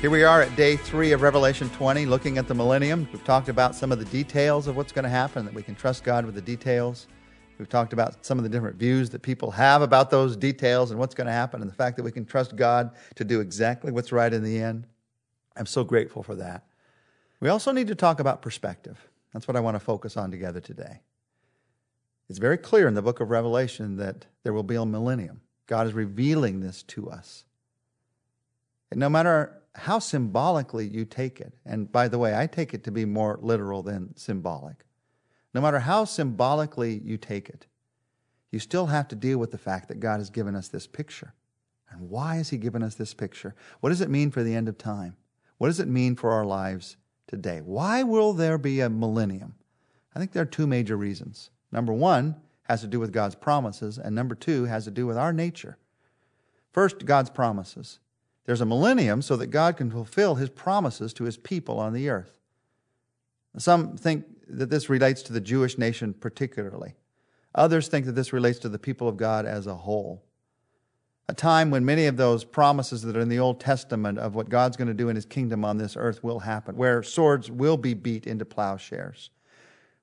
Here we are at day three of Revelation 20, looking at the millennium. We've talked about some of the details of what's going to happen, that we can trust God with the details. We've talked about some of the different views that people have about those details and what's going to happen, and the fact that we can trust God to do exactly what's right in the end. I'm so grateful for that. We also need to talk about perspective. That's what I want to focus on together today. It's very clear in the book of Revelation that there will be a millennium. God is revealing this to us. And no matter how symbolically you take it, and by the way, I take it to be more literal than symbolic. No matter how symbolically you take it, you still have to deal with the fact that God has given us this picture. And why has He given us this picture? What does it mean for the end of time? What does it mean for our lives today? Why will there be a millennium? I think there are two major reasons. Number one has to do with God's promises, and number two has to do with our nature. First, God's promises. There's a millennium so that God can fulfill his promises to his people on the earth. Some think that this relates to the Jewish nation particularly. Others think that this relates to the people of God as a whole. A time when many of those promises that are in the Old Testament of what God's going to do in his kingdom on this earth will happen, where swords will be beat into plowshares,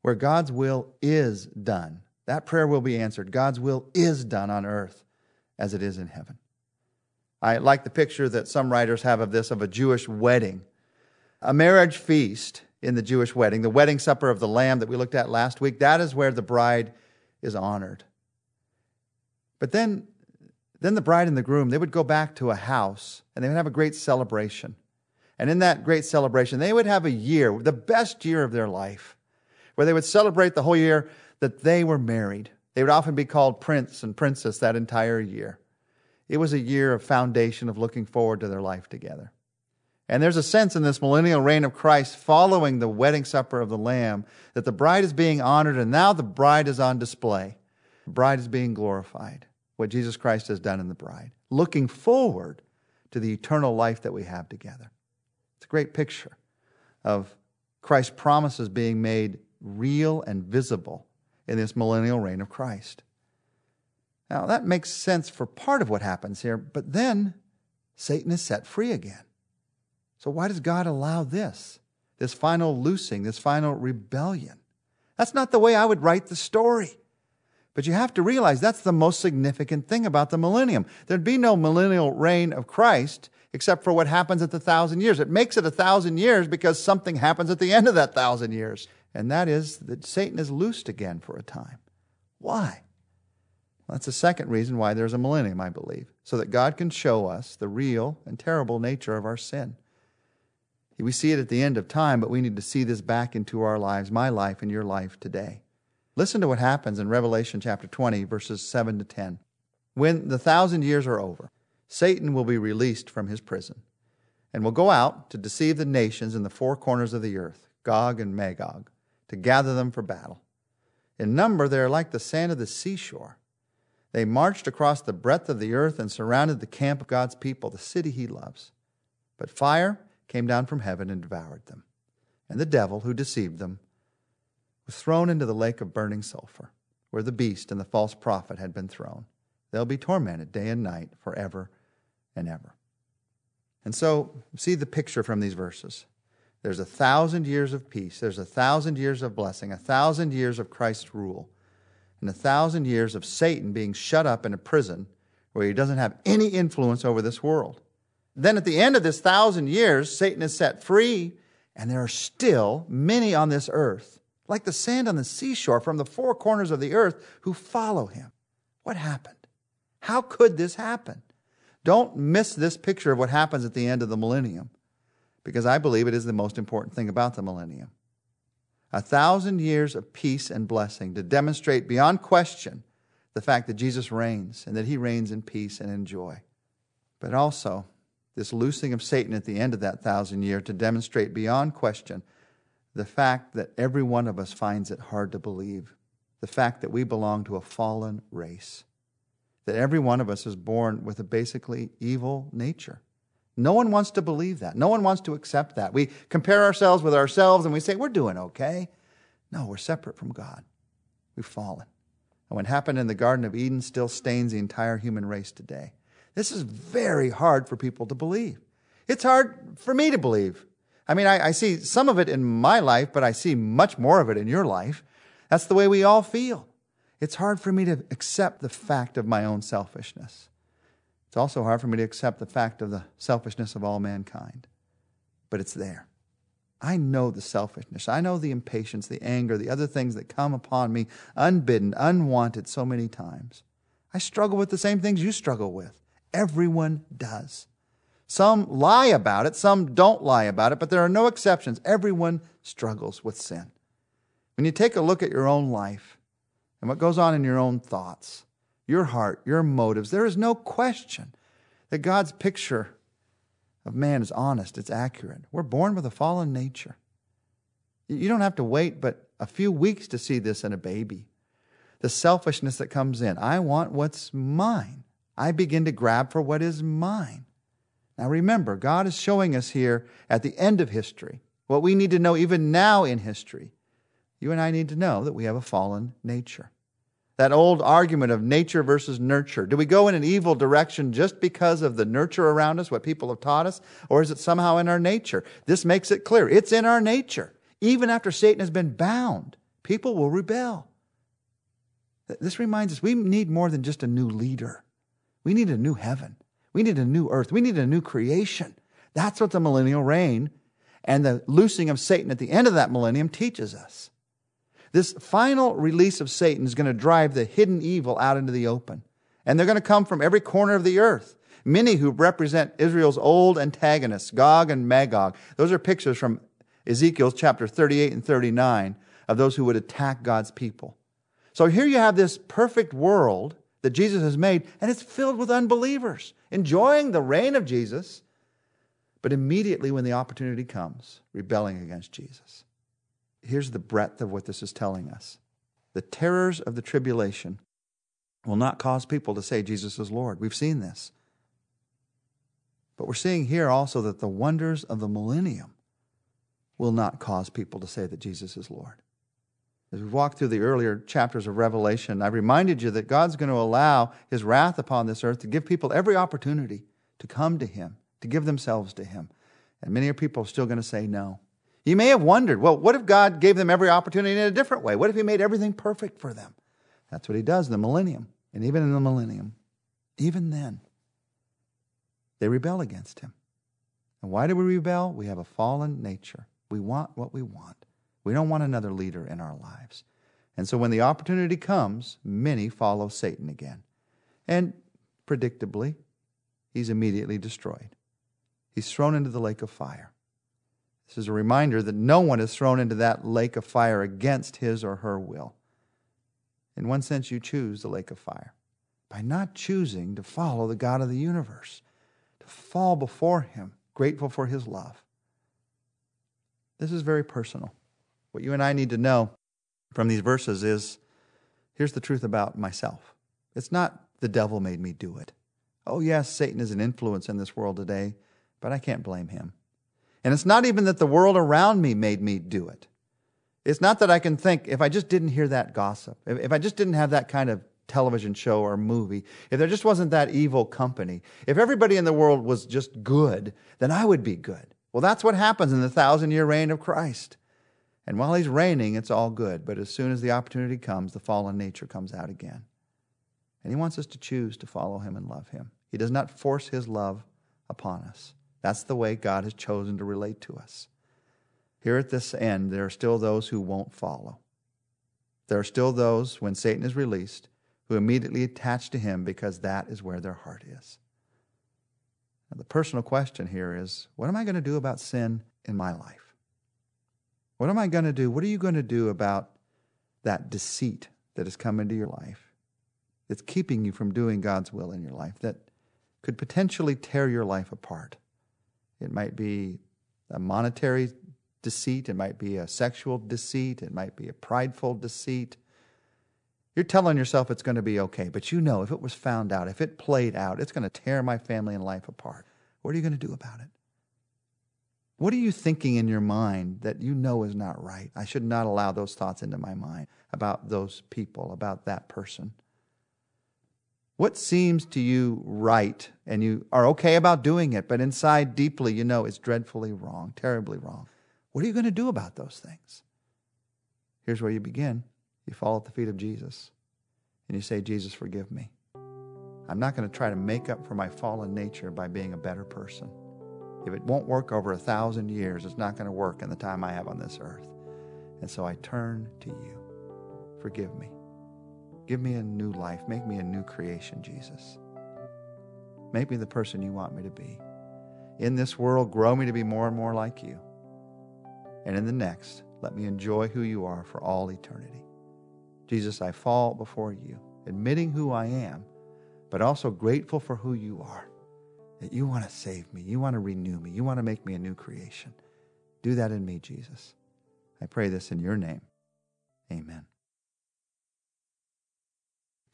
where God's will is done. That prayer will be answered. God's will is done on earth as it is in heaven. I like the picture that some writers have of this of a Jewish wedding. A marriage feast in the Jewish wedding, the wedding supper of the Lamb that we looked at last week, that is where the bride is honored. But then, then the bride and the groom, they would go back to a house and they would have a great celebration. And in that great celebration, they would have a year, the best year of their life, where they would celebrate the whole year that they were married. They would often be called prince and princess that entire year. It was a year of foundation of looking forward to their life together. And there's a sense in this millennial reign of Christ following the wedding supper of the Lamb that the bride is being honored and now the bride is on display. The bride is being glorified, what Jesus Christ has done in the bride, looking forward to the eternal life that we have together. It's a great picture of Christ's promises being made real and visible in this millennial reign of Christ. Now, that makes sense for part of what happens here, but then Satan is set free again. So, why does God allow this? This final loosing, this final rebellion? That's not the way I would write the story. But you have to realize that's the most significant thing about the millennium. There'd be no millennial reign of Christ except for what happens at the thousand years. It makes it a thousand years because something happens at the end of that thousand years. And that is that Satan is loosed again for a time. Why? That's the second reason why there's a millennium, I believe, so that God can show us the real and terrible nature of our sin. We see it at the end of time, but we need to see this back into our lives, my life and your life today. Listen to what happens in Revelation chapter 20, verses 7 to 10. When the thousand years are over, Satan will be released from his prison and will go out to deceive the nations in the four corners of the earth, Gog and Magog, to gather them for battle. In number, they are like the sand of the seashore. They marched across the breadth of the earth and surrounded the camp of God's people, the city he loves. But fire came down from heaven and devoured them. And the devil, who deceived them, was thrown into the lake of burning sulfur, where the beast and the false prophet had been thrown. They'll be tormented day and night forever and ever. And so, see the picture from these verses. There's a thousand years of peace, there's a thousand years of blessing, a thousand years of Christ's rule and a thousand years of Satan being shut up in a prison where he doesn't have any influence over this world. Then at the end of this thousand years, Satan is set free, and there are still many on this earth, like the sand on the seashore from the four corners of the earth, who follow him. What happened? How could this happen? Don't miss this picture of what happens at the end of the millennium, because I believe it is the most important thing about the millennium a thousand years of peace and blessing to demonstrate beyond question the fact that Jesus reigns and that he reigns in peace and in joy. But also, this loosing of Satan at the end of that thousand year to demonstrate beyond question the fact that every one of us finds it hard to believe, the fact that we belong to a fallen race, that every one of us is born with a basically evil nature. No one wants to believe that. No one wants to accept that. We compare ourselves with ourselves and we say, we're doing okay. No, we're separate from God. We've fallen. And what happened in the Garden of Eden still stains the entire human race today. This is very hard for people to believe. It's hard for me to believe. I mean, I, I, see some of it in my life, but I see much more of it in your life. That's the way we all feel. It's hard for me to accept the fact of my own selfishness. It's also hard for me to accept the fact of the selfishness of all mankind. But it's there. I know the selfishness. I know the impatience, the anger, the other things that come upon me unbidden, unwanted so many times. I struggle with the same things you struggle with. Everyone does. Some lie about it, some don't lie about it, but there are no exceptions. Everyone struggles with sin. When you take a look at your own life and what goes on in your own thoughts, your heart, your motives, there is no question that God's picture of man is honest, it's accurate. We're born with a fallen nature. You don't have to wait but a few weeks to see this in a baby. The selfishness that comes in. I want what's mine. I begin to grab for what is mine. Now remember, God is showing us here at the end of history what we need to know even now in history. You and I need to know that we have a fallen nature. That old argument of nature versus nurture. Do we go in an evil direction just because of the nurture around us, what people have taught us, or is it somehow in our nature? This makes it clear. It's in our nature. Even after Satan has been bound, people will rebel. This reminds us we need more than just a new leader. We need a new heaven. We need a new earth. We need a new creation. That's what the millennial reign and the loosing of Satan at the end of that millennium teaches us. This final release of Satan is going to drive the hidden evil out into the open. And they're going to come from every corner of the earth. Many who represent Israel's old antagonists, Gog and Magog. Those are pictures from Ezekiel chapter 38 and 39 of those who would attack God's people. So here you have this perfect world that Jesus has made, and it's filled with unbelievers enjoying the reign of Jesus, but immediately when the opportunity comes, rebelling against Jesus. Here's the breadth of what this is telling us the terrors of the tribulation will not cause people to say Jesus is Lord. We've seen this. But we're seeing here also that the wonders of the millennium will not cause people to say that Jesus is Lord. As we walk through the earlier chapters of Revelation, I reminded you that God's going to allow His wrath upon this earth to give people every opportunity to come to Him, to give themselves to Him. And many people are still going to say no. You may have wondered, well, what if God gave them every opportunity in a different way? What if He made everything perfect for them? That's what He does in the millennium. And even in the millennium, even then, they rebel against Him. And why do we rebel? We have a fallen nature. We want what we want. We don't want another leader in our lives. And so when the opportunity comes, many follow Satan again. And predictably, he's immediately destroyed. He's thrown into the lake of fire. This is a reminder that no one is thrown into that lake of fire against his or her will. In one sense, you choose the lake of fire by not choosing to follow the God of the universe, to fall before him, grateful for his love. This is very personal. What you and I need to know from these verses is here's the truth about myself. It's not the devil made me do it. Oh, yes, Satan is an influence in this world today, but I can't blame him. And it's not even that the world around me made me do it. It's not that I can think if I just didn't hear that gossip, if I just didn't have that kind of television show or movie, if there just wasn't that evil company, if everybody in the world was just good, then I would be good. Well, that's what happens in the thousand year reign of Christ. And while he's reigning, it's all good. But as soon as the opportunity comes, the fallen nature comes out again. And he wants us to choose to follow him and love him. He does not force his love upon us. That's the way God has chosen to relate to us. Here at this end, there are still those who won't follow. There are still those, when Satan is released, who immediately attach to him because that is where their heart is. Now, the personal question here is what am I going to do about sin in my life? What am I going to do? What are you going to do about that deceit that has come into your life that's keeping you from doing God's will in your life, that could potentially tear your life apart? It might be a monetary deceit, it might be a sexual deceit, it might be a prideful deceit. You're telling yourself it's going to be okay, but you know if it was found out, if it played out, it's going to tear my family and life apart. What are you going to do about it? What are you thinking in your mind that you know is not right? I should not allow those thoughts into my mind about those people, about that person. What seems to you right and you are okay about doing it, but inside deeply you know it's dreadfully wrong, terribly wrong? What are you going to do about those things? Here's where you begin. You fall at the feet of Jesus and you say, Jesus, forgive me. I'm not going to try to make up for my fallen nature by being a better person. If it won't work over a thousand years, it's not going to work in the time I have on this earth. And so I turn to you. Forgive me. Give me a new life. Make me a new creation, Jesus. Make me the person you want me to be. In this world, grow me to be more and more like you. And in the next, let me enjoy who you are for all eternity. Jesus, I fall before you, admitting who I am, but also grateful for who you are. That you want to save me, you want to renew me, you want to make me a new creation. Do that in me, Jesus. I pray this in your name. Amen.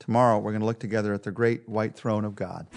Tomorrow, we're going to look together at the great white throne of God.